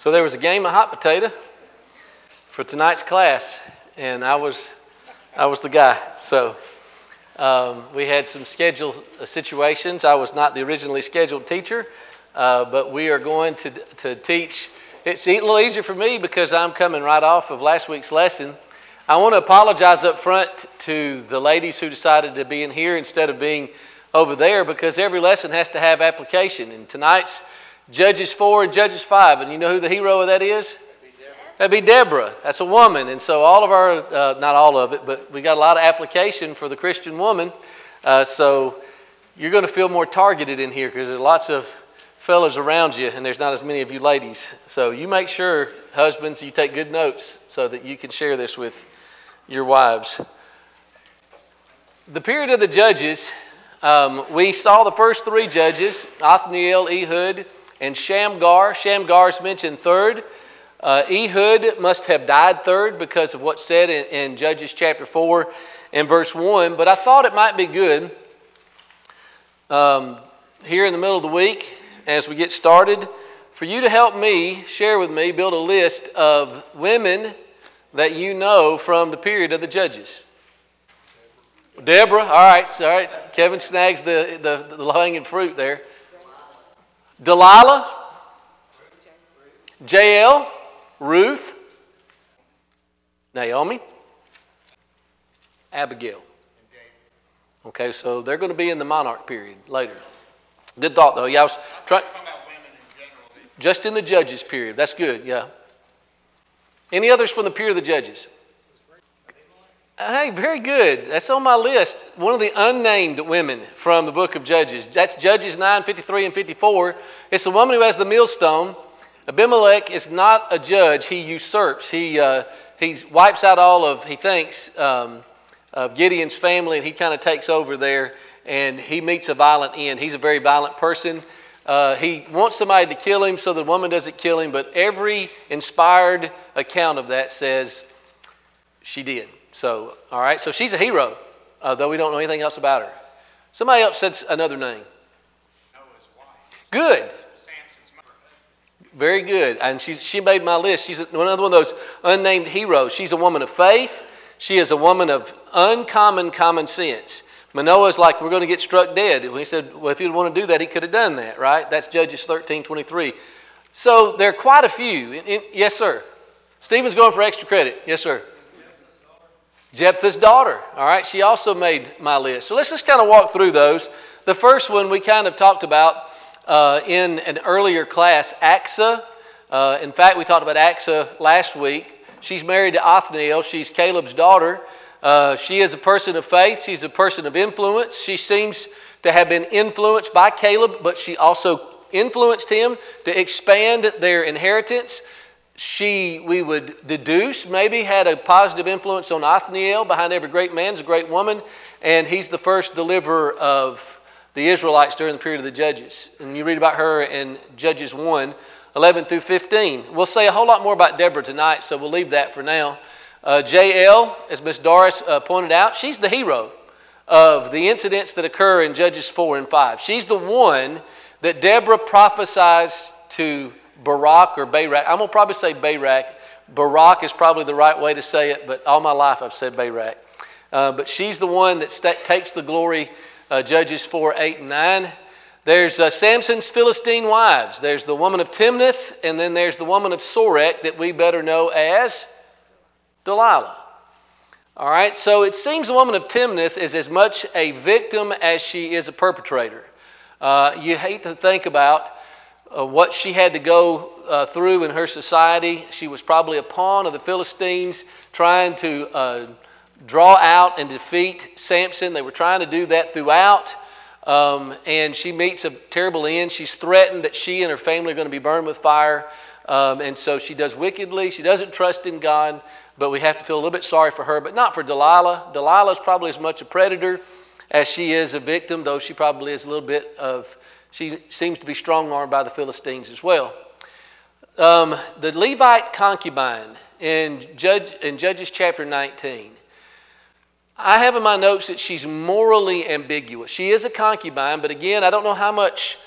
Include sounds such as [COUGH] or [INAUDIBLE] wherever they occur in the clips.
So there was a game of hot potato for tonight's class, and I was I was the guy. So um, we had some scheduled situations. I was not the originally scheduled teacher, uh, but we are going to to teach. It's a little easier for me because I'm coming right off of last week's lesson. I want to apologize up front to the ladies who decided to be in here instead of being over there because every lesson has to have application. And tonight's Judges 4 and Judges 5. And you know who the hero of that is? That'd be Deborah. That's a woman. And so all of our, uh, not all of it, but we got a lot of application for the Christian woman. Uh, so you're going to feel more targeted in here because there's lots of fellas around you and there's not as many of you ladies. So you make sure, husbands, you take good notes so that you can share this with your wives. The period of the judges, um, we saw the first three judges Othniel, Ehud, and Shamgar. Shamgar is mentioned third. Uh, Ehud must have died third because of what's said in, in Judges chapter 4 and verse 1. But I thought it might be good um, here in the middle of the week as we get started for you to help me share with me, build a list of women that you know from the period of the Judges. Deborah, all right, all right. Kevin snags the, the, the hanging fruit there. Delilah, Jael, Ruth, Naomi, Abigail. Okay, so they're going to be in the monarch period later. Good thought, though. Yeah, I was trying. Just in the judges period. That's good. Yeah. Any others from the period of the judges? Hey, very good. That's on my list. One of the unnamed women from the book of Judges. That's Judges 9, 53 and 54. It's the woman who has the millstone. Abimelech is not a judge. He usurps. He, uh, he wipes out all of, he thinks, um, of Gideon's family, and he kind of takes over there, and he meets a violent end. He's a very violent person. Uh, he wants somebody to kill him so the woman doesn't kill him, but every inspired account of that says she did. So, all right, so she's a hero, uh, though we don't know anything else about her. Somebody else said another name. Good. Very good. And she's, she made my list. She's another one of those unnamed heroes. She's a woman of faith. She is a woman of uncommon common sense. Manoah is like, we're going to get struck dead. He said, well, if he'd want to do that, he could have done that, right? That's Judges 13, 23. So there are quite a few. yes, sir. Stephen's going for extra credit. Yes, sir. Jephthah's daughter. All right, she also made my list. So let's just kind of walk through those. The first one we kind of talked about uh, in an earlier class, Achsah. Uh, in fact, we talked about Achsah last week. She's married to Othniel. She's Caleb's daughter. Uh, she is a person of faith. She's a person of influence. She seems to have been influenced by Caleb, but she also influenced him to expand their inheritance she, we would deduce, maybe had a positive influence on Othniel. Behind every great man is a great woman, and he's the first deliverer of the Israelites during the period of the Judges. And you read about her in Judges 1 11 through 15. We'll say a whole lot more about Deborah tonight, so we'll leave that for now. Uh, Jael, as Miss Doris uh, pointed out, she's the hero of the incidents that occur in Judges 4 and 5. She's the one that Deborah prophesies to Barak or Barak. I'm going to probably say Barak. Barak is probably the right way to say it, but all my life I've said Barak. Uh, but she's the one that st- takes the glory, uh, Judges 4, 8, and 9. There's uh, Samson's Philistine wives. There's the woman of Timnath, and then there's the woman of Sorek that we better know as Delilah. All right, so it seems the woman of Timnath is as much a victim as she is a perpetrator. Uh, you hate to think about uh, what she had to go uh, through in her society. She was probably a pawn of the Philistines trying to uh, draw out and defeat Samson. They were trying to do that throughout. Um, and she meets a terrible end. She's threatened that she and her family are going to be burned with fire. Um, and so she does wickedly. She doesn't trust in God, but we have to feel a little bit sorry for her, but not for Delilah. Delilah is probably as much a predator as she is a victim, though she probably is a little bit of she seems to be strong armed by the Philistines as well. Um, the Levite concubine in, Judge, in Judges chapter 19. I have in my notes that she's morally ambiguous. She is a concubine, but again, I don't know how much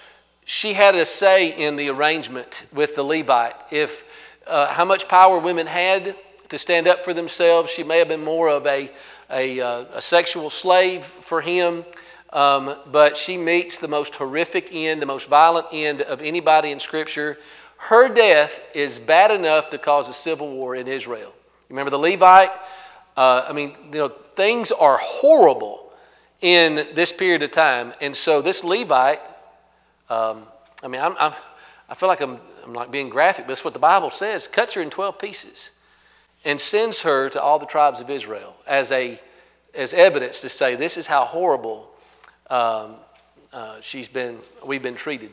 she had a say in the arrangement with the Levite. If uh, how much power women had to stand up for themselves, she may have been more of a, a, uh, a sexual slave for him. Um, but she meets the most horrific end, the most violent end of anybody in Scripture. Her death is bad enough to cause a civil war in Israel. Remember the Levite? Uh, I mean, you know, things are horrible in this period of time. And so this Levite, um, I mean, I'm, I'm, i feel like I'm, I'm like being graphic, but that's what the Bible says. Cuts her in 12 pieces and sends her to all the tribes of Israel as, a, as evidence to say this is how horrible um, uh, she's been, we've been treated.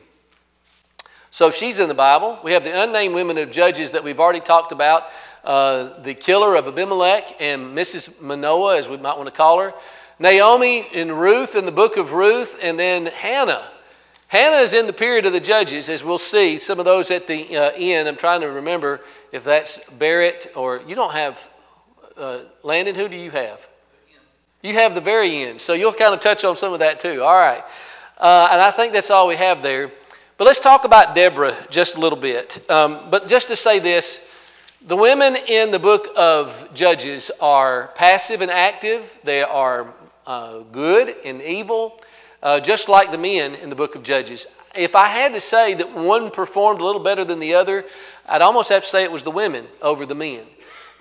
So she's in the Bible. We have the unnamed women of Judges that we've already talked about. Uh, the killer of Abimelech and Mrs. Manoah, as we might want to call her. Naomi in Ruth in the book of Ruth, and then Hannah. Hannah is in the period of the judges, as we'll see. Some of those at the uh, end. I'm trying to remember if that's Barrett or you don't have uh, Landon. Who do you have? You have the very end. So you'll kind of touch on some of that too. All right. Uh, and I think that's all we have there. But let's talk about Deborah just a little bit. Um, but just to say this the women in the book of Judges are passive and active, they are uh, good and evil, uh, just like the men in the book of Judges. If I had to say that one performed a little better than the other, I'd almost have to say it was the women over the men.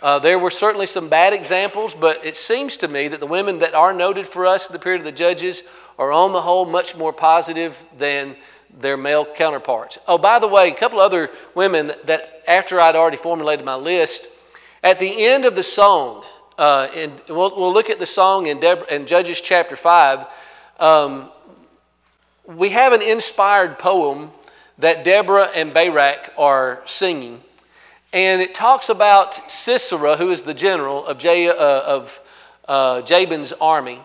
Uh, there were certainly some bad examples, but it seems to me that the women that are noted for us in the period of the judges are, on the whole, much more positive than their male counterparts. Oh, by the way, a couple other women that, after I'd already formulated my list, at the end of the song, uh, and we'll, we'll, look at the song in, in Judges chapter 5, um, we have an inspired poem that Deborah and Barak are singing. And it talks about Sisera, who is the general of, J- uh, of uh, Jabin's army,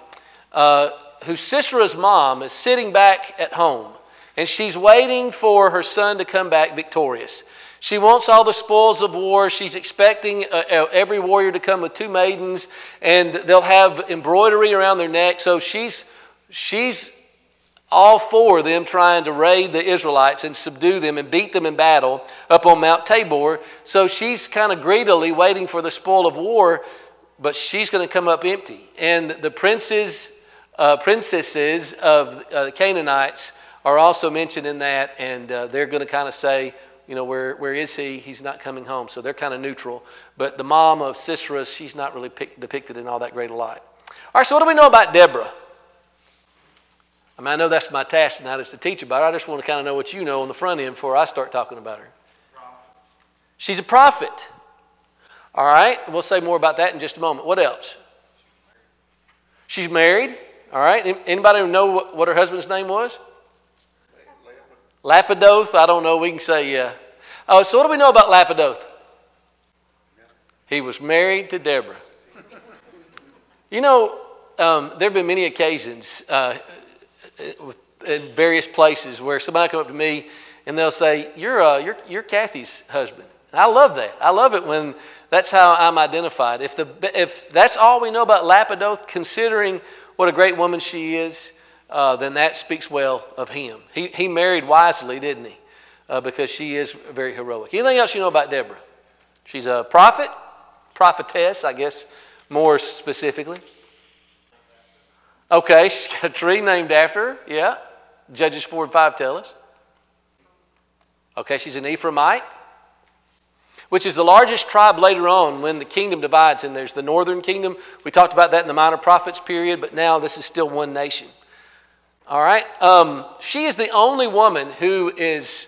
uh, who Sisera's mom is sitting back at home and she's waiting for her son to come back victorious. She wants all the spoils of war. She's expecting uh, every warrior to come with two maidens, and they'll have embroidery around their neck. So she's she's all four of them trying to raid the Israelites and subdue them and beat them in battle up on Mount Tabor. So she's kind of greedily waiting for the spoil of war, but she's going to come up empty. And the princes, uh, princesses of uh, Canaanites are also mentioned in that, and uh, they're going to kind of say, you know, where, where is he? He's not coming home. So they're kind of neutral. But the mom of Sisera, she's not really pic- depicted in all that great a light. All right, so what do we know about Deborah? I mean, I know that's my task tonight is to teach about her. I just want to kind of know what you know on the front end before I start talking about her. She's a prophet. All right, we'll say more about that in just a moment. What else? She's married. All right, anybody know what, what her husband's name was? Lapidoth, I don't know. We can say, yeah. Oh, so, what do we know about Lapidoth? He was married to Deborah. You know, um, there have been many occasions uh, in various places where somebody come up to me and they'll say, "You're uh, you're you're Kathy's husband." And I love that. I love it when that's how I'm identified. If the if that's all we know about Lapidoth, considering what a great woman she is, uh, then that speaks well of him. He, he married wisely, didn't he? Uh, because she is very heroic. Anything else you know about Deborah? She's a prophet, prophetess, I guess, more specifically. Okay, [LAUGHS] she's got a tree named after her. Yeah. Judges 4 and 5 tell us. Okay, she's an Ephraimite, which is the largest tribe later on when the kingdom divides, and there's the northern kingdom. We talked about that in the minor prophets period, but now this is still one nation. All right? Um, she is the only woman who is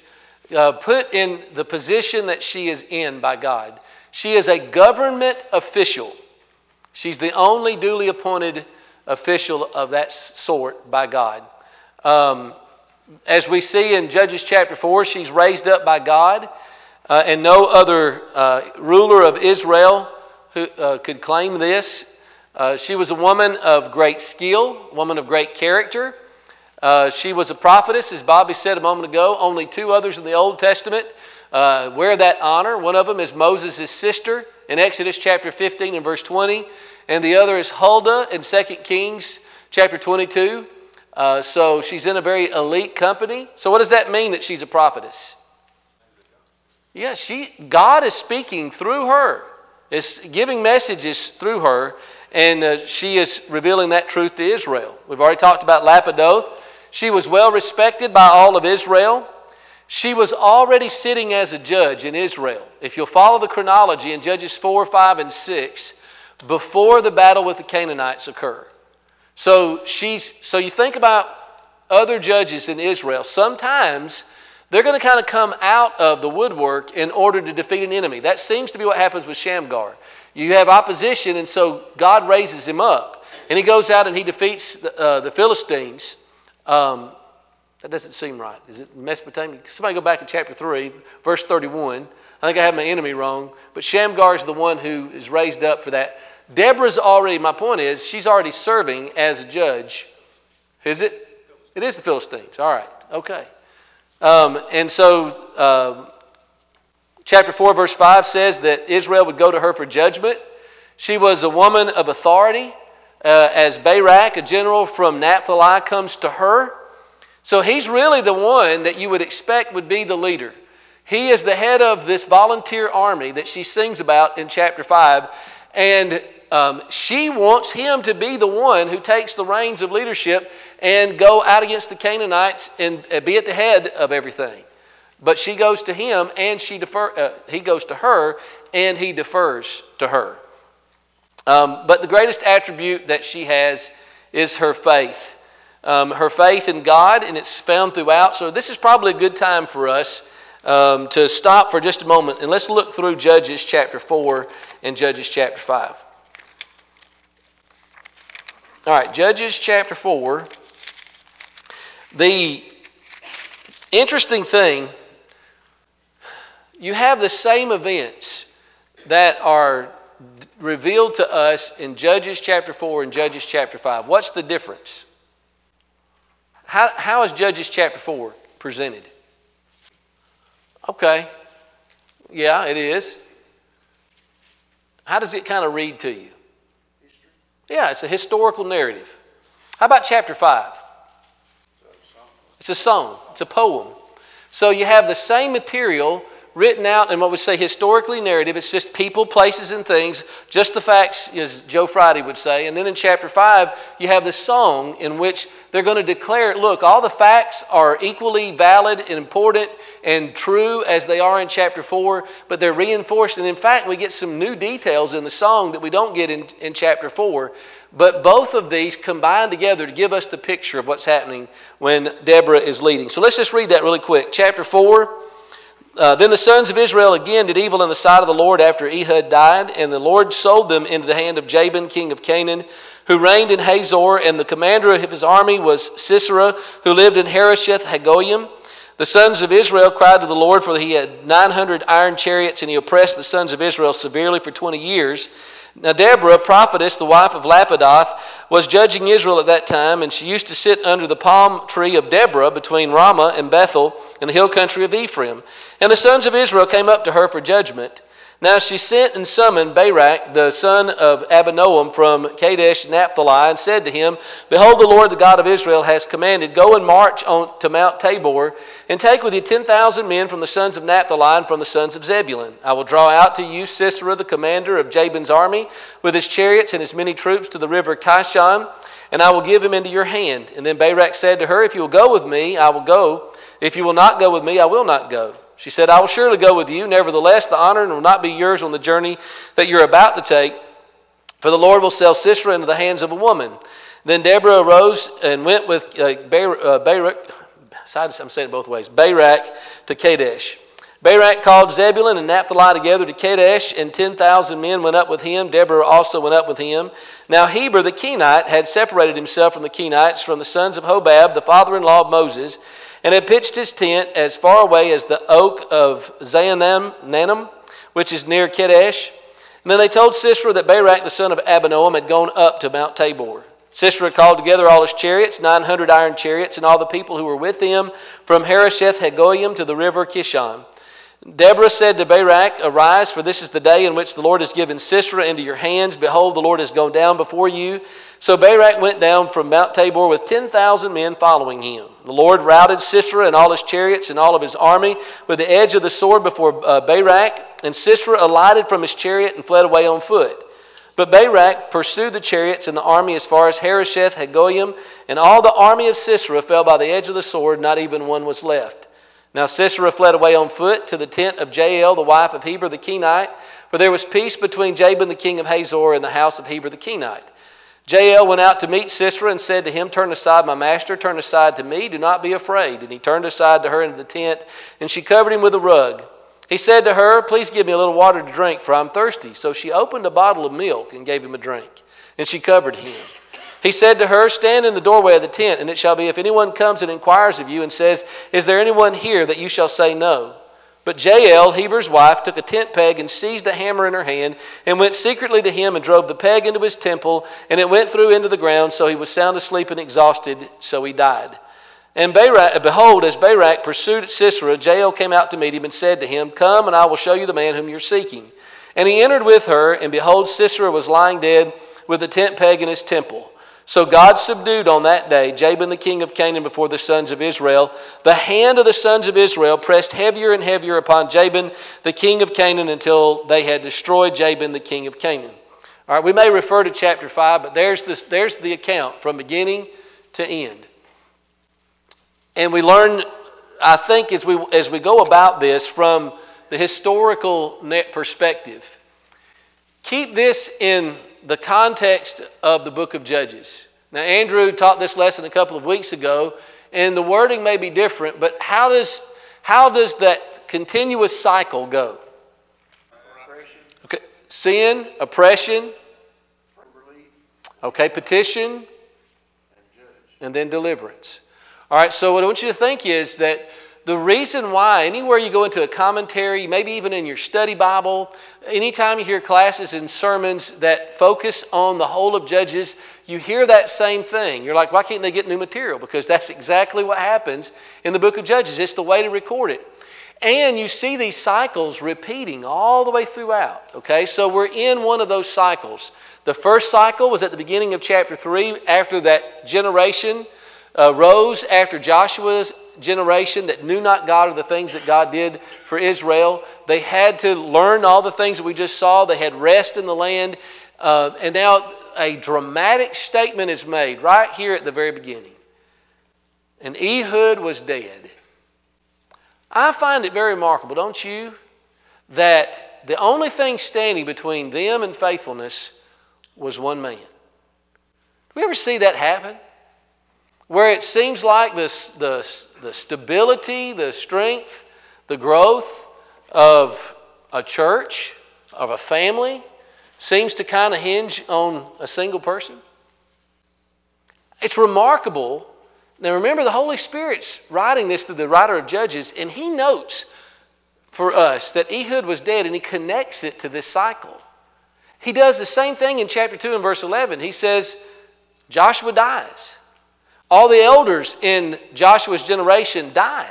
uh, put in the position that she is in by God. She is a government official. She's the only duly appointed official of that sort by God. Um, as we see in Judges chapter 4, she's raised up by God, uh, and no other uh, ruler of Israel who uh, could claim this. Uh, she was a woman of great skill, woman of great character. Uh, she was a prophetess, as Bobby said a moment ago. Only two others in the Old Testament uh, wear that honor. One of them is Moses' sister in Exodus chapter 15 and verse 20, and the other is Huldah in 2 Kings chapter 22. Uh, so she's in a very elite company. So what does that mean that she's a prophetess? Yeah, she God is speaking through her. Is giving messages through her, and uh, she is revealing that truth to Israel. We've already talked about Lapidoth. She was well respected by all of Israel. She was already sitting as a judge in Israel. If you'll follow the chronology in Judges 4, 5, and 6, before the battle with the Canaanites occur. So she's so you think about other judges in Israel. Sometimes they're going to kind of come out of the woodwork in order to defeat an enemy. That seems to be what happens with Shamgar. You have opposition, and so God raises him up. And he goes out and he defeats the, uh, the Philistines. Um, that doesn't seem right. Is it Mesopotamia? Somebody go back to chapter 3, verse 31. I think I have my enemy wrong. But Shamgar is the one who is raised up for that. Deborah's already, my point is, she's already serving as a judge. Is it? It is the Philistines. All right. Okay. Um, and so, uh, chapter 4, verse 5 says that Israel would go to her for judgment. She was a woman of authority. Uh, as Barak, a general from Naphtali, comes to her. So he's really the one that you would expect would be the leader. He is the head of this volunteer army that she sings about in chapter 5. And um, she wants him to be the one who takes the reins of leadership and go out against the Canaanites and uh, be at the head of everything. But she goes to him and she defer, uh, he goes to her and he defers to her. Um, but the greatest attribute that she has is her faith. Um, her faith in God, and it's found throughout. So, this is probably a good time for us um, to stop for just a moment and let's look through Judges chapter 4 and Judges chapter 5. All right, Judges chapter 4. The interesting thing, you have the same events that are revealed to us in Judges chapter 4 and Judges chapter 5. What's the difference? How, how is Judges chapter 4 presented? Okay. Yeah, it is. How does it kind of read to you? Yeah, it's a historical narrative. How about chapter 5? It's a song, it's a poem. So you have the same material written out in what we say historically narrative. It's just people, places, and things, just the facts, as Joe Friday would say. And then in chapter 5, you have the song in which they're going to declare look, all the facts are equally valid and important and true as they are in chapter 4, but they're reinforced. And in fact, we get some new details in the song that we don't get in, in chapter 4. But both of these combine together to give us the picture of what's happening when Deborah is leading. So let's just read that really quick. Chapter 4. Uh, then the sons of Israel again did evil in the sight of the Lord after Ehud died, and the Lord sold them into the hand of Jabin, king of Canaan, who reigned in Hazor, and the commander of his army was Sisera, who lived in Harosheth Hagoyim. The sons of Israel cried to the Lord, for he had 900 iron chariots, and he oppressed the sons of Israel severely for 20 years. Now, Deborah, prophetess, the wife of Lapidoth, was judging Israel at that time, and she used to sit under the palm tree of Deborah between Ramah and Bethel in the hill country of Ephraim. And the sons of Israel came up to her for judgment. Now she sent and summoned Barak, the son of Abinoam from Kadesh Naphtali, and said to him, Behold, the Lord, the God of Israel, has commanded, Go and march on to Mount Tabor, and take with you ten thousand men from the sons of Naphtali and from the sons of Zebulun. I will draw out to you Sisera, the commander of Jabin's army, with his chariots and his many troops to the river Kishon, and I will give him into your hand. And then Barak said to her, If you will go with me, I will go. If you will not go with me, I will not go. She said, I will surely go with you. Nevertheless, the honor will not be yours on the journey that you're about to take, for the Lord will sell Sisera into the hands of a woman. Then Deborah arose and went with uh, uh Barak, I'm saying it both ways, Barak to Kadesh. Barak called Zebulun and Naphtali together to Kadesh, and 10,000 men went up with him. Deborah also went up with him. Now Heber the Kenite had separated himself from the Kenites, from the sons of Hobab, the father in law of Moses, and had pitched his tent as far away as the oak of Zaanannim, which is near Kadesh. And then they told Sisera that Barak the son of Abinoam had gone up to Mount Tabor. Sisera called together all his chariots, 900 iron chariots, and all the people who were with him from Harosheth Hagoyim to the river Kishon. Deborah said to Barak, Arise, for this is the day in which the Lord has given Sisera into your hands. Behold, the Lord has gone down before you So Barak went down from Mount Tabor with 10,000 men following him. The Lord routed Sisera and all his chariots and all of his army with the edge of the sword before uh, Barak, and Sisera alighted from his chariot and fled away on foot. But Barak pursued the chariots and the army as far as Harosheth Hagoyim, and all the army of Sisera fell by the edge of the sword, not even one was left. Now Sisera fled away on foot to the tent of Jael, the wife of Heber the Kenite, for there was peace between Jabin the king of Hazor and the house of Heber the Kenite. Jael went out to meet Sisera and said to him, Turn aside, my master, turn aside to me, do not be afraid. And he turned aside to her into the tent, and she covered him with a rug. He said to her, Please give me a little water to drink, for I'm thirsty. So she opened a bottle of milk and gave him a drink, and she covered him. He said to her, Stand in the doorway of the tent, and it shall be if anyone comes and inquires of you and says, Is there anyone here that you shall say no? But Jael, Heber's wife, took a tent peg and seized a hammer in her hand and went secretly to him and drove the peg into his temple, and it went through into the ground, so he was sound asleep and exhausted, so he died. And Barak, behold, as Barak pursued Sisera, Jael came out to meet him and said to him, Come, and I will show you the man whom you're seeking. And he entered with her, and behold, Sisera was lying dead with the tent peg in his temple. So God subdued on that day Jabin the king of Canaan before the sons of Israel. The hand of the sons of Israel pressed heavier and heavier upon Jabin the king of Canaan until they had destroyed Jabin the king of Canaan. All right, we may refer to chapter 5, but there's, this, there's the account from beginning to end. And we learn, I think, as we, as we go about this from the historical perspective. Keep this in the context of the book of Judges. Now, Andrew taught this lesson a couple of weeks ago, and the wording may be different, but how does, how does that continuous cycle go? Okay, sin, oppression, okay, petition, and then deliverance. All right, so what I want you to think is that the reason why, anywhere you go into a commentary, maybe even in your study Bible, anytime you hear classes and sermons that focus on the whole of Judges, you hear that same thing. You're like, why can't they get new material? Because that's exactly what happens in the book of Judges. It's the way to record it. And you see these cycles repeating all the way throughout. Okay, so we're in one of those cycles. The first cycle was at the beginning of chapter 3, after that generation uh, rose after Joshua's generation that knew not God or the things that God did for Israel. They had to learn all the things that we just saw. They had rest in the land. Uh, and now a dramatic statement is made right here at the very beginning. And Ehud was dead. I find it very remarkable, don't you, that the only thing standing between them and faithfulness was one man. Do we ever see that happen? Where it seems like this, the, the stability, the strength, the growth of a church, of a family, seems to kind of hinge on a single person. It's remarkable. Now remember, the Holy Spirit's writing this to the writer of Judges, and he notes for us that Ehud was dead, and he connects it to this cycle. He does the same thing in chapter 2 and verse 11. He says, Joshua dies. All the elders in Joshua's generation died.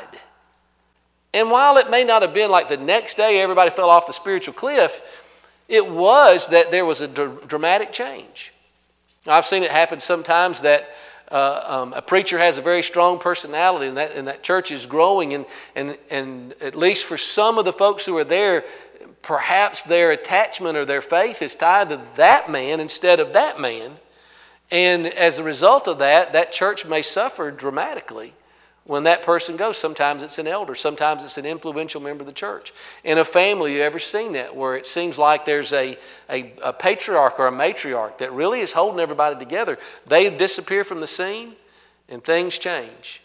And while it may not have been like the next day everybody fell off the spiritual cliff, it was that there was a dr- dramatic change. I've seen it happen sometimes that uh, um, a preacher has a very strong personality and that, and that church is growing, and, and, and at least for some of the folks who are there, perhaps their attachment or their faith is tied to that man instead of that man. And as a result of that, that church may suffer dramatically when that person goes. Sometimes it's an elder, sometimes it's an influential member of the church. In a family, you ever seen that where it seems like there's a, a, a patriarch or a matriarch that really is holding everybody together? They disappear from the scene and things change.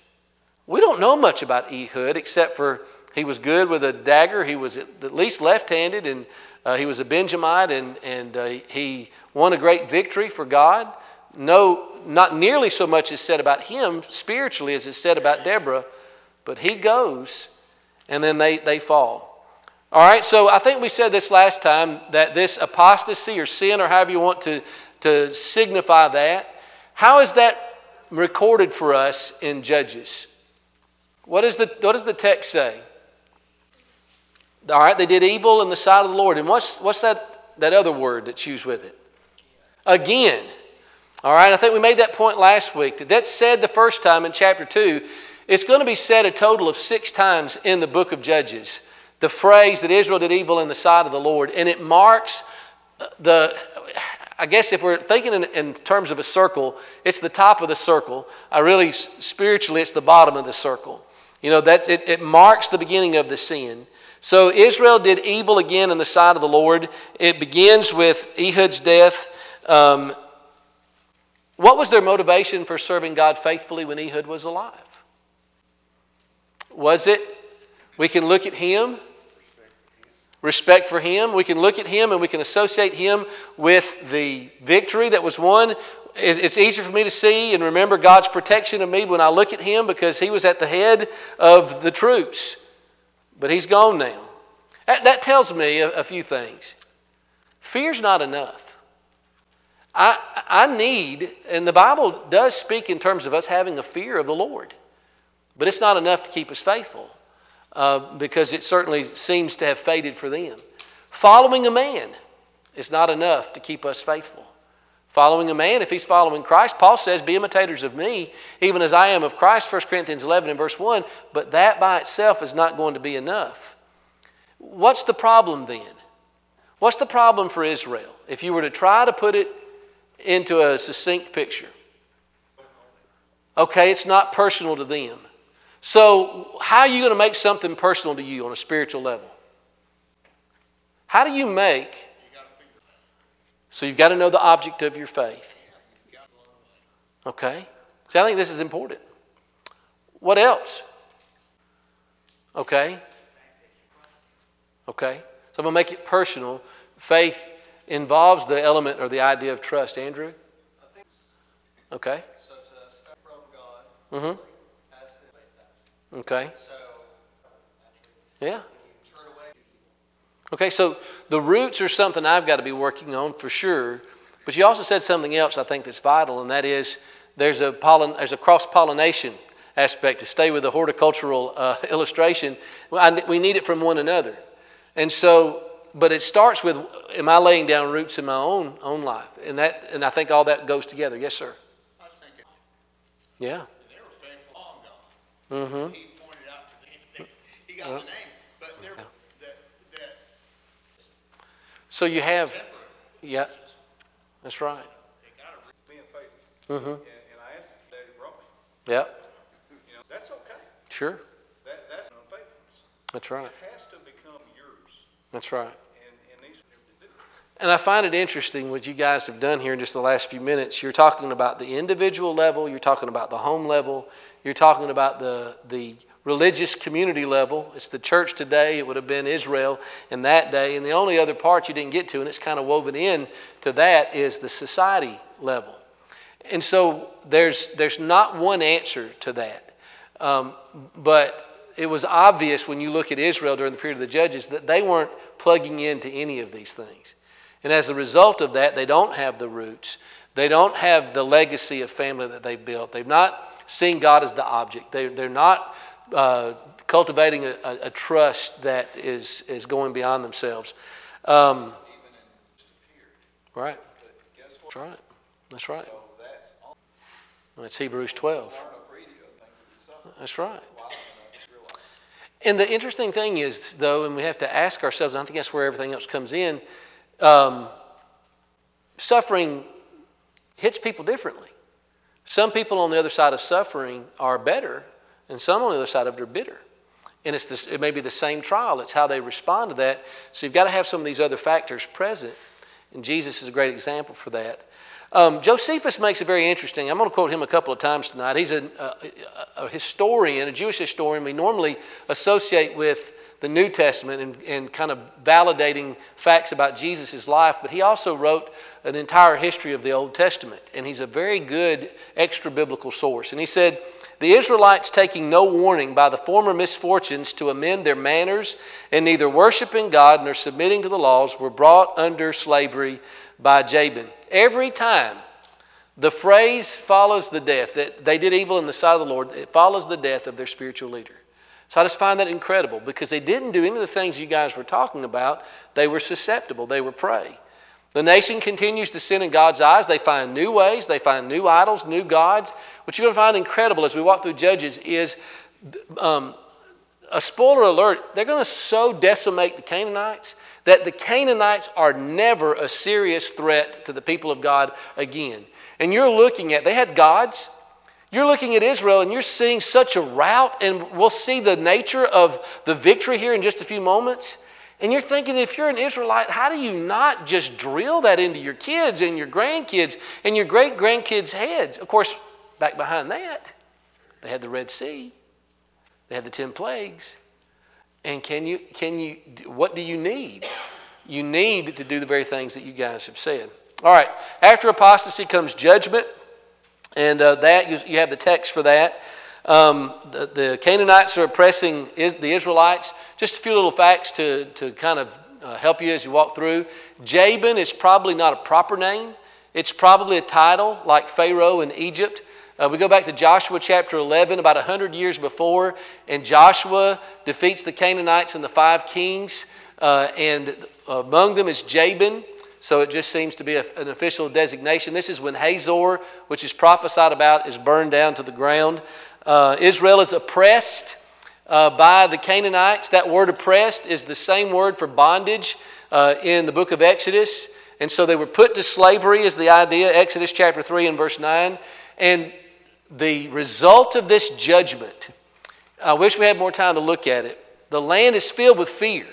We don't know much about Ehud except for he was good with a dagger. He was at least left handed and uh, he was a Benjamite and, and uh, he won a great victory for God no, not nearly so much is said about him spiritually as is said about Deborah, but he goes and then they, they fall. All right, so I think we said this last time that this apostasy or sin, or however you want to, to signify that, how is that recorded for us in Judges? What, is the, what does the text say? All right, they did evil in the sight of the Lord. And what's, what's that, that other word that's used with it? Again. All right, I think we made that point last week. That that's said the first time in chapter 2. It's going to be said a total of six times in the book of Judges. The phrase that Israel did evil in the sight of the Lord. And it marks the, I guess if we're thinking in, in, terms of a circle, it's the top of the circle. I really, spiritually, it's the bottom of the circle. You know, that it, it marks the beginning of the sin. So Israel did evil again in the sight of the Lord. It begins with Ehud's death. Um, what was their motivation for serving God faithfully when Ehud was alive? Was it we can look at him respect for him. We can look at him and we can associate him with the victory that was won. It's easier for me to see and remember God's protection of me when I look at him because he was at the head of the troops. But he's gone now. That tells me a few things. Fear's not enough. I, I need, and the Bible does speak in terms of us having a fear of the Lord, but it's not enough to keep us faithful uh, because it certainly seems to have faded for them. Following a man is not enough to keep us faithful. Following a man, if he's following Christ, Paul says, Be imitators of me, even as I am of Christ, 1 Corinthians 11 and verse 1. But that by itself is not going to be enough. What's the problem then? What's the problem for Israel? If you were to try to put it into a succinct picture. Okay, it's not personal to them. So, how are you going to make something personal to you on a spiritual level? How do you make? So, you've got to know the object of your faith. Okay? So, I think this is important. What else? Okay? Okay? So, I'm going to make it personal. Faith involves the element or the idea of trust. Andrew? Okay. Mm-hmm. Okay. Yeah. Okay, so the roots are something I've got to be working on for sure. But you also said something else I think that's vital, and that is there's a pollen, there's a cross pollination aspect. To stay with the horticultural uh, [LAUGHS] illustration, we need it from one another. And so, but it starts with am I laying down roots in my own own life, and that and I think all that goes together. Yes, sir. I was thinking. Yeah. They were faithful. Mm-hmm. He pointed out to them. He got the name, but there, that, that. So you have, yeah, that's right. Being faithful. Mm-hmm. And, and I asked the Daddy brought me. Yep. You know, that's okay. Sure. That, that's unfaithfulness. That's right. It has to become yours. That's right. And, I find it interesting what you guys have done here in just the last few minutes. You're talking about the individual level, you're talking about the home level, you're talking about the, the religious community level. It's the church today. It would have been Israel in that day. And the only other part you didn't get to, and it's kind of woven in to that, is the society level. And so there's, there's not one answer to that. Um, but it was obvious when you look at Israel during the period of the judges that they weren't plugging into any of these things. And as a result of that, they don't have the roots. They don't have the legacy of family that they've built. They've not seeing God as the object. They, they're not uh, cultivating a, a, a, trust that is, is going beyond themselves. Um, right. That's right. That's right. That's Hebrews 12. That's right. And the interesting thing is, though, and we have to ask ourselves, and I think that's where everything else comes in um, suffering hits people differently. Some people on the other side of suffering are better, and some on the other side of it are bitter. And it's this, it may be the same trial, it's how they respond to that. So you've got to have some of these other factors present. And Jesus is a great example for that. Um, Josephus makes it very interesting. I'm going to quote him a couple of times tonight. He's a, a, a historian, a Jewish historian we normally associate with the New Testament and, and kind of validating facts about Jesus' life, but he also wrote an entire history of the Old Testament, and he's a very good extra biblical source. And he said, The Israelites, taking no warning by the former misfortunes to amend their manners and neither worshiping God nor submitting to the laws, were brought under slavery by Jabin. Every time the phrase follows the death, that they did evil in the sight of the Lord, it follows the death of their spiritual leader. So I just find that incredible because they didn't do any of the things you guys were talking about. They were susceptible, they were prey. The nation continues to sin in God's eyes. They find new ways, they find new idols, new gods. What you're going to find incredible as we walk through Judges is um, a spoiler alert, they're going to so decimate the Canaanites that the Canaanites are never a serious threat to the people of God again. And you're looking at, they had gods. You're looking at Israel and you're seeing such a rout, and we'll see the nature of the victory here in just a few moments. And you're thinking, if you're an Israelite, how do you not just drill that into your kids and your grandkids and your great grandkids' heads? Of course, back behind that, they had the Red Sea, they had the ten plagues. And can you, can you, what do you need? You need to do the very things that you guys have said. All right, after apostasy comes judgment, and uh, that, you, you, have the text for that. Um, the, the, Canaanites are oppressing is, the Israelites. Just a few little facts to, to kind of uh, help you as you walk through. Jabin is probably not a proper name, it's probably a title like Pharaoh in Egypt. Uh, we go back to Joshua chapter 11, about 100 years before, and Joshua defeats the Canaanites and the five kings, uh, and among them is Jabin. So it just seems to be a, an official designation. This is when Hazor, which is prophesied about, is burned down to the ground. Uh, Israel is oppressed uh, by the Canaanites. That word oppressed is the same word for bondage uh, in the book of Exodus. And so they were put to slavery, is the idea, Exodus chapter 3 and verse 9. And the result of this judgment, I wish we had more time to look at it. The land is filled with fear,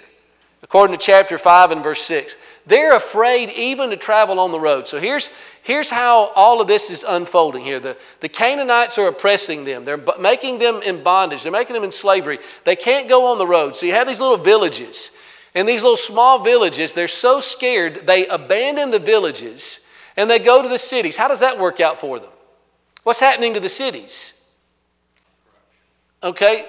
according to chapter 5 and verse 6. They're afraid even to travel on the road. So here's, here's how all of this is unfolding here. The, the Canaanites are oppressing them, they're making them in bondage, they're making them in slavery. They can't go on the road. So you have these little villages. And these little small villages, they're so scared, they abandon the villages and they go to the cities. How does that work out for them? What's happening to the cities? Okay,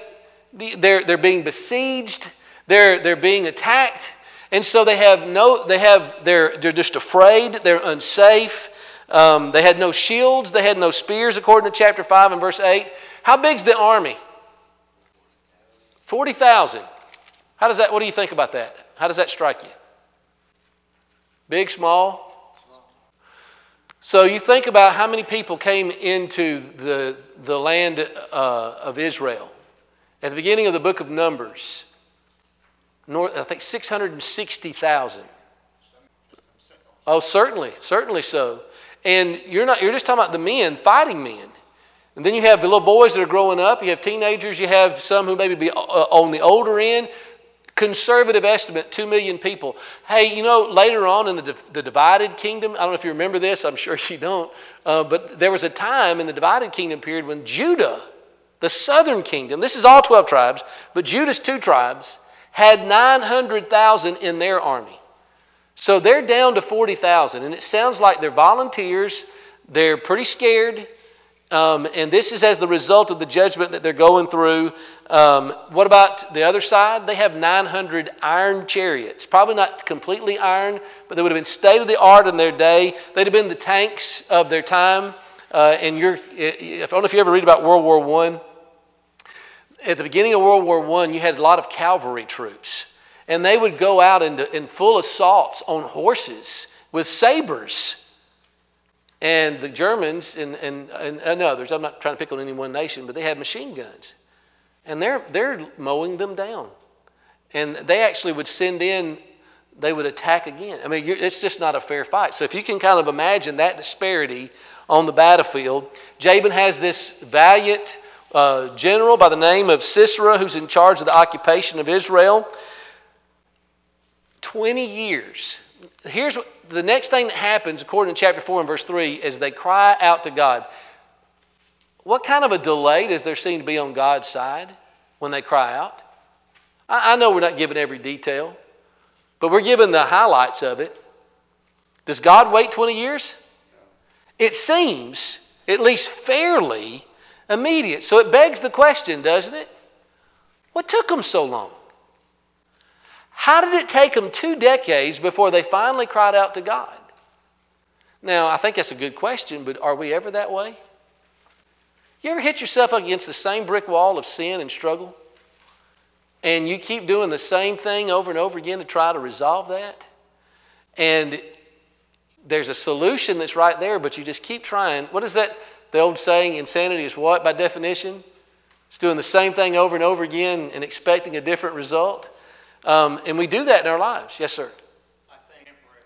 they're, they're being besieged, they're, they're being attacked, and so they have no, they have, they're, they're just afraid, they're unsafe. Um, they had no shields, they had no spears, according to chapter 5 and verse 8. How big's the army? 40,000. How does that, what do you think about that? How does that strike you? Big, small? So you think about how many people came into the, the land uh, of Israel. At the beginning of the book of Numbers, north, I think 660,000. Oh, certainly, certainly so. And you're not you're just talking about the men, fighting men. And then you have the little boys that are growing up, you have teenagers, you have some who maybe be uh, on the older end, conservative estimate 2 million people. Hey, you know, later on in the, the divided kingdom, I don't know if you remember this, I'm sure you don't, uh, but there was a time in the divided kingdom period when Judah, the southern kingdom, this is all 12 tribes, but Judah's two tribes, had 900,000 in their army. So they're down to 40,000, and it sounds like they're volunteers, they're pretty scared. Um, and this is as the result of the judgment that they're going through. Um, what about the other side? They have 900 iron chariots. Probably not completely iron, but they would have been state of the art in their day. They'd have been the tanks of their time. Uh, and you're, I don't know if you ever read about World War One. At the beginning of World War One, you had a lot of cavalry troops, and they would go out in full assaults on horses with sabers and the Germans and, and, and, and, others, I'm not trying to pick on any one nation, but they had machine guns. And they're, they're mowing them down. And they actually would send in, they would attack again. I mean, it's just not a fair fight. So if you can kind of imagine that disparity on the battlefield, Jabin has this valiant uh, general by the name of Sisera who's in charge of the occupation of Israel. 20 years. Here's what, the next thing that happens, according to chapter 4 and verse 3, is they cry out to God. What kind of a delay does there seem to be on God's side when they cry out? I, I know we're not given every detail, but we're given the highlights of it. Does God wait 20 years? It seems, at least fairly, immediate. So it begs the question, doesn't it? What took them so long? How did it take them two decades before they finally cried out to God? Now, I think that's a good question, but are we ever that way? You ever hit yourself against the same brick wall of sin and struggle? And you keep doing the same thing over and over again to try to resolve that? And there's a solution that's right there, but you just keep trying. What is that? The old saying, insanity is what by definition? It's doing the same thing over and over again and expecting a different result. Um, and we do that in our lives. Yes, sir. I think temporary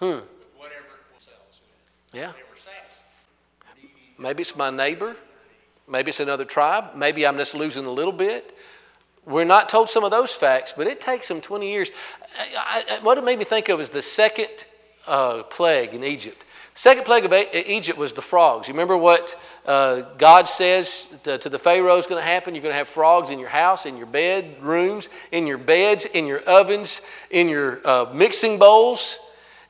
Hmm. with whatever it sells. Yeah. Whatever sells. Need- Maybe it's my neighbor. Maybe it's another tribe. Maybe I'm just losing a little bit. We're not told some of those facts, but it takes them 20 years. I, I, what it made me think of is the second uh, plague in Egypt. Second plague of Egypt was the frogs. You remember what uh, God says to, to the Pharaoh is going to happen? You're going to have frogs in your house, in your bedrooms, in your beds, in your ovens, in your uh, mixing bowls.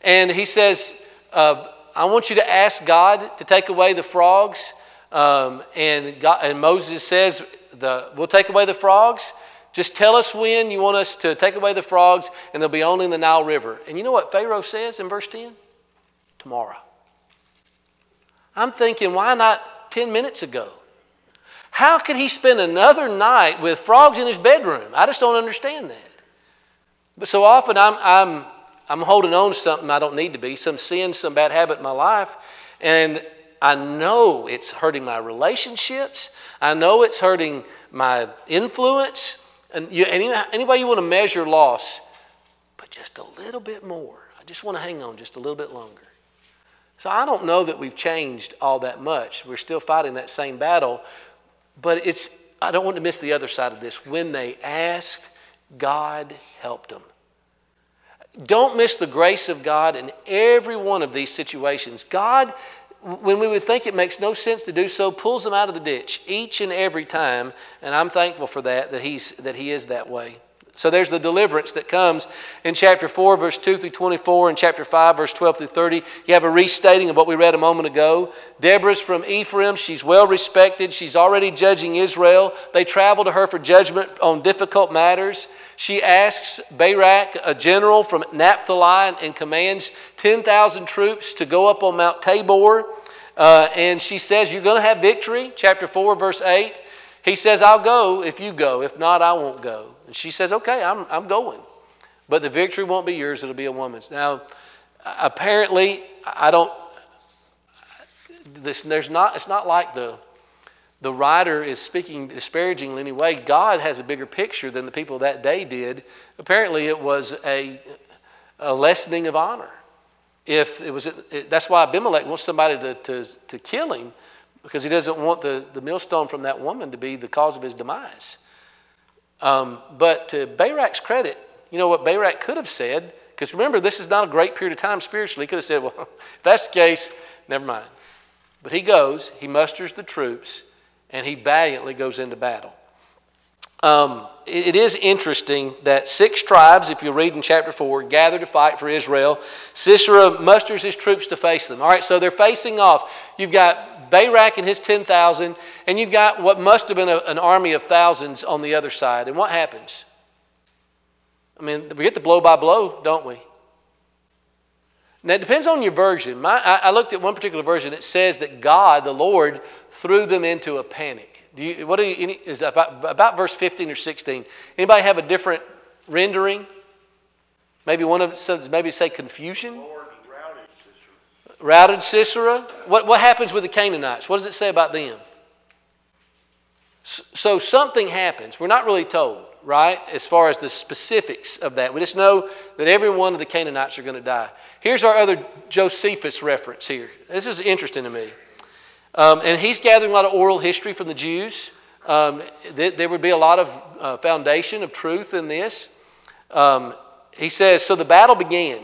And he says, uh, I want you to ask God to take away the frogs. Um, and, God, and Moses says, the, We'll take away the frogs. Just tell us when you want us to take away the frogs, and they'll be only in the Nile River. And you know what Pharaoh says in verse 10? Tomorrow. I'm thinking, why not 10 minutes ago? How could he spend another night with frogs in his bedroom? I just don't understand that. But so often I'm, I'm, I'm holding on to something I don't need to be, some sin, some bad habit in my life, and I know it's hurting my relationships. I know it's hurting my influence. And you, any, any way you want to measure loss, but just a little bit more. I just want to hang on just a little bit longer. So I don't know that we've changed all that much. We're still fighting that same battle, but it's I don't want to miss the other side of this. When they asked, God helped them. Don't miss the grace of God in every one of these situations. God, when we would think it makes no sense to do so, pulls them out of the ditch each and every time, and I'm thankful for that, that, he's, that He is that way. So there's the deliverance that comes in chapter 4, verse 2 through 24, and chapter 5, verse 12 through 30. You have a restating of what we read a moment ago. Deborah's from Ephraim. She's well respected. She's already judging Israel. They travel to her for judgment on difficult matters. She asks Barak, a general from Naphtali, and commands 10,000 troops to go up on Mount Tabor. Uh, and she says, You're going to have victory. Chapter 4, verse 8. He says, I'll go if you go. If not, I won't go. And she says, Okay, I'm, I'm going. But the victory won't be yours, it'll be a woman's. Now, apparently, I don't. This, there's not, it's not like the, the writer is speaking disparagingly in any way. God has a bigger picture than the people that day did. Apparently, it was a, a lessening of honor. If it was, it, that's why Abimelech wants somebody to, to, to kill him because he doesn't want the, the millstone from that woman to be the cause of his demise. Um, but to Barak's credit, you know what Barak could have said, because remember, this is not a great period of time spiritually. He could have said, well, [LAUGHS] if that's the case, never mind. But he goes, he musters the troops, and he valiantly goes into battle. Um, it, it is interesting that six tribes, if you read in chapter 4, gather to fight for Israel. Sisera musters his troops to face them. All right, so they're facing off. You've got Barak and his 10,000, and you've got what must have been a, an army of thousands on the other side. And what happens? I mean, we get the blow by blow, don't we? Now, it depends on your version. My, I, I looked at one particular version that says that God, the Lord, threw them into a panic. Do you, what you, any, is about, about verse 15 or 16? Anybody have a different rendering? Maybe one of maybe say confusion. Lord. Routed Sisera. What what happens with the Canaanites? What does it say about them? So something happens. We're not really told, right? As far as the specifics of that, we just know that every one of the Canaanites are going to die. Here's our other Josephus reference here. This is interesting to me. Um, and he's gathering a lot of oral history from the Jews. Um, th- there would be a lot of uh, foundation of truth in this. Um, he says, So the battle began.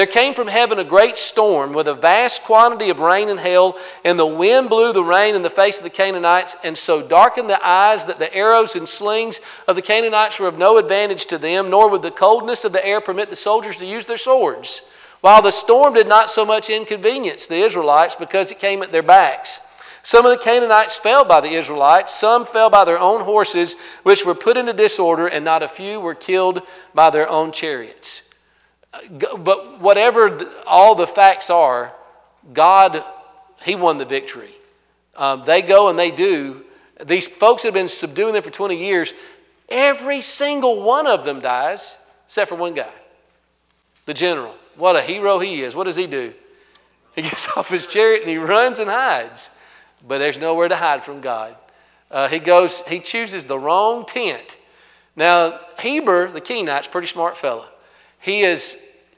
There came from heaven a great storm with a vast quantity of rain and hail, and the wind blew the rain in the face of the Canaanites, and so darkened the eyes that the arrows and slings of the Canaanites were of no advantage to them, nor would the coldness of the air permit the soldiers to use their swords. While the storm did not so much inconvenience the Israelites because it came at their backs. Some of the Canaanites fell by the Israelites, some fell by their own horses, which were put into disorder, and not a few were killed by their own chariots. But whatever all the facts are, God, He won the victory. Um, they go and they do. These folks have been subduing them for 20 years. Every single one of them dies, except for one guy, the general. What a hero he is. What does he do? [LAUGHS] He gets off his chariot and he runs and hides. But there's nowhere to hide from God. Uh, he goes, he chooses the wrong tent. Now, Heber, the Kenite's pretty smart fella. He is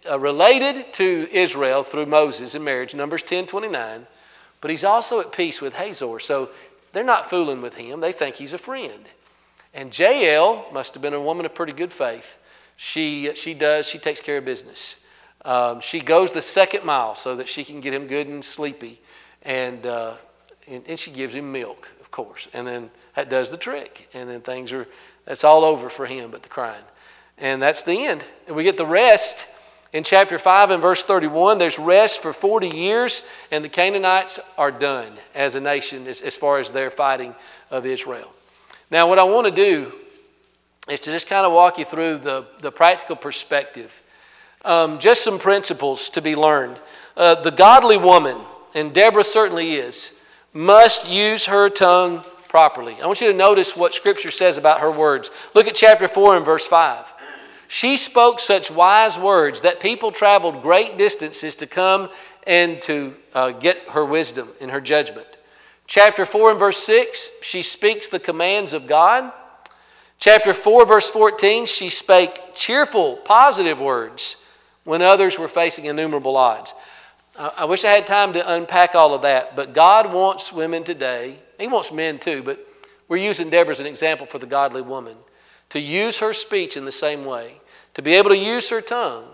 uh, related to Israel through Moses in marriage, Numbers 10 29, but he's also at peace with Hazor. So they're not fooling with him. They think he's a friend. And Jael must have been a woman of pretty good faith. She, she does, she takes care of business. Um, she goes the second mile so that she can get him good and sleepy. And, uh, and, and she gives him milk, of course. And then that does the trick. And then things are, that's all over for him but the crying. And that's the end. And we get the rest in chapter 5 and verse 31. There's rest for 40 years, and the Canaanites are done as a nation as, as far as their fighting of Israel. Now, what I want to do is to just kind of walk you through the, the practical perspective. Um, just some principles to be learned. Uh, the godly woman, and Deborah certainly is, must use her tongue properly. I want you to notice what Scripture says about her words. Look at chapter 4 and verse 5. She spoke such wise words that people traveled great distances to come and to uh, get her wisdom and her judgment. Chapter 4 and verse 6, she speaks the commands of God. Chapter 4, verse 14, she spake cheerful, positive words when others were facing innumerable odds. I wish I had time to unpack all of that, but God wants women today, He wants men too, but we're using Deborah as an example for the godly woman, to use her speech in the same way to be able to use her tongue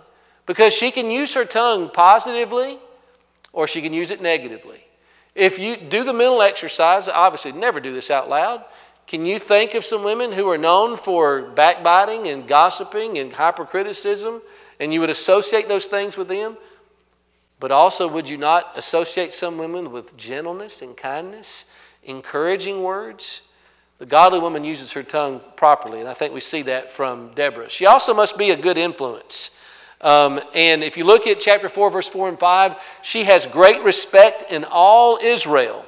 because she can use her tongue positively or she can use it negatively. If you do the mental exercise, obviously never do this out loud. Can you think of some women who are known for backbiting and gossiping and hypercriticism, and you would associate those things with them? But also, would you not associate some women with gentleness and kindness, encouraging words? The godly woman uses her tongue properly, and I think we see that from Deborah. She also must be a good influence. Um, and if you look at chapter 4, verse 4 and 5, she has great respect in all Israel.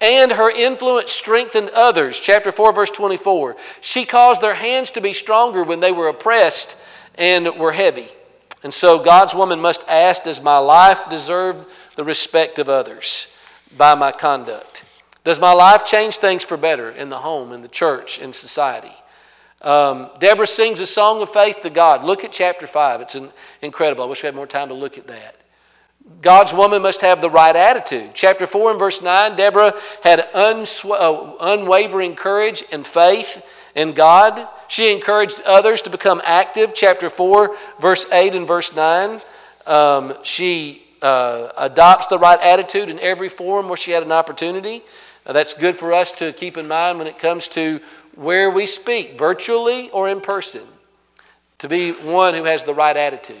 And her influence strengthened others. Chapter 4, verse 24. She caused their hands to be stronger when they were oppressed and were heavy. And so God's woman must ask Does my life deserve the respect of others by my conduct? Does my life change things for better in the home, in the church, in society? Um, Deborah sings a song of faith to God. Look at chapter 5. It's an, incredible. I wish we had more time to look at that. God's woman must have the right attitude. Chapter 4 and verse 9 Deborah had unsw- uh, unwavering courage and faith in God. She encouraged others to become active. Chapter 4, verse 8 and verse 9. Um, she uh, adopts the right attitude in every forum where she had an opportunity. Now, that's good for us to keep in mind when it comes to where we speak, virtually or in person, to be one who has the right attitude.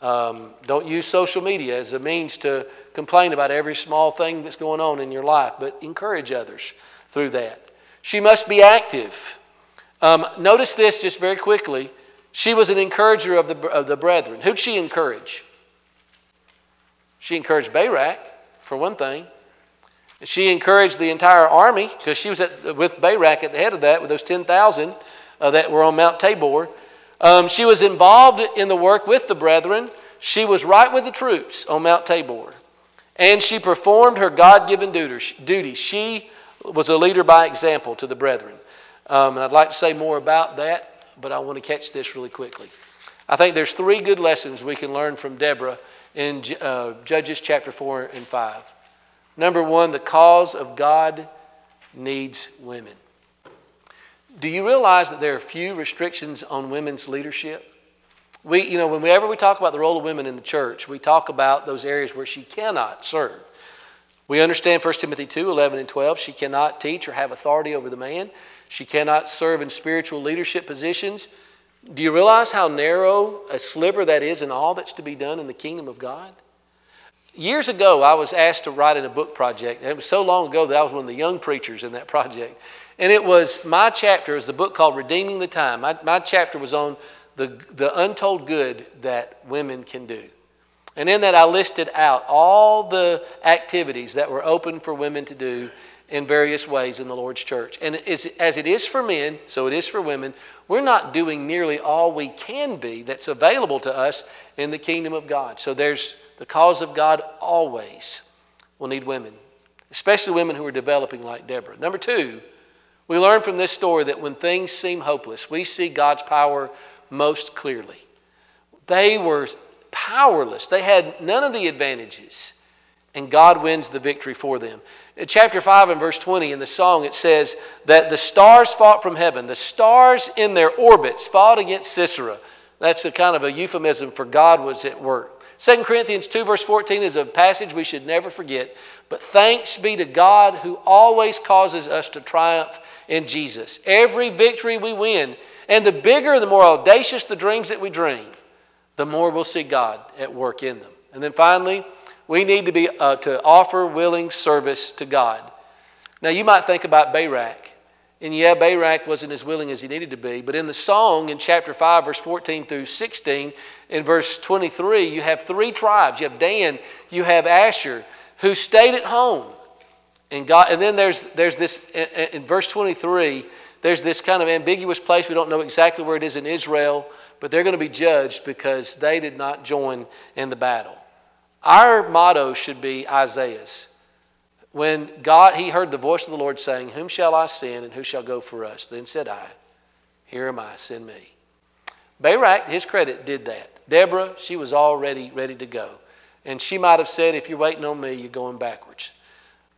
Um, don't use social media as a means to complain about every small thing that's going on in your life, but encourage others through that. She must be active. Um, notice this just very quickly. She was an encourager of the, of the brethren. Who'd she encourage? She encouraged Barak, for one thing. She encouraged the entire army because she was at, with Barak at the head of that with those 10,000 uh, that were on Mount Tabor. Um, she was involved in the work with the brethren. She was right with the troops on Mount Tabor. And she performed her God given duty. She was a leader by example to the brethren. Um, and I'd like to say more about that, but I want to catch this really quickly. I think there's three good lessons we can learn from Deborah in uh, Judges chapter 4 and 5. Number one, the cause of God needs women. Do you realize that there are few restrictions on women's leadership? We, you know, whenever we talk about the role of women in the church, we talk about those areas where she cannot serve. We understand 1 Timothy 2 11 and 12. She cannot teach or have authority over the man. She cannot serve in spiritual leadership positions. Do you realize how narrow a sliver that is in all that's to be done in the kingdom of God? Years ago, I was asked to write in a book project. It was so long ago that I was one of the young preachers in that project. And it was my chapter, is the book called Redeeming the Time. My, my chapter was on the, the untold good that women can do. And in that, I listed out all the activities that were open for women to do in various ways in the Lord's church. And as it is for men, so it is for women. We're not doing nearly all we can be that's available to us in the kingdom of God. So there's the cause of God always will need women, especially women who are developing like Deborah. Number two, we learn from this story that when things seem hopeless, we see God's power most clearly. They were powerless, they had none of the advantages and God wins the victory for them. In chapter 5 and verse 20 in the song, it says that the stars fought from heaven. The stars in their orbits fought against Sisera. That's a kind of a euphemism for God was at work. 2 Corinthians 2, verse 14 is a passage we should never forget. But thanks be to God who always causes us to triumph in Jesus. Every victory we win, and the bigger, the more audacious the dreams that we dream, the more we'll see God at work in them. And then finally, we need to be uh, to offer willing service to God. Now you might think about Barak. And yeah, Barak wasn't as willing as he needed to be. But in the song in chapter 5, verse 14 through 16, in verse 23, you have three tribes. You have Dan, you have Asher, who stayed at home. And God, and then there's there's this in verse 23, there's this kind of ambiguous place. We don't know exactly where it is in Israel, but they're going to be judged because they did not join in the battle. Our motto should be Isaiah's. When God, he heard the voice of the Lord saying, Whom shall I send and who shall go for us? Then said I, Here am I, send me. Barak, his credit, did that. Deborah, she was already ready to go. And she might have said, If you're waiting on me, you're going backwards.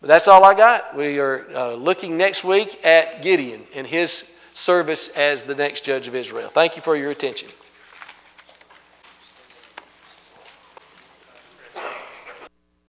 But that's all I got. We are uh, looking next week at Gideon and his service as the next judge of Israel. Thank you for your attention.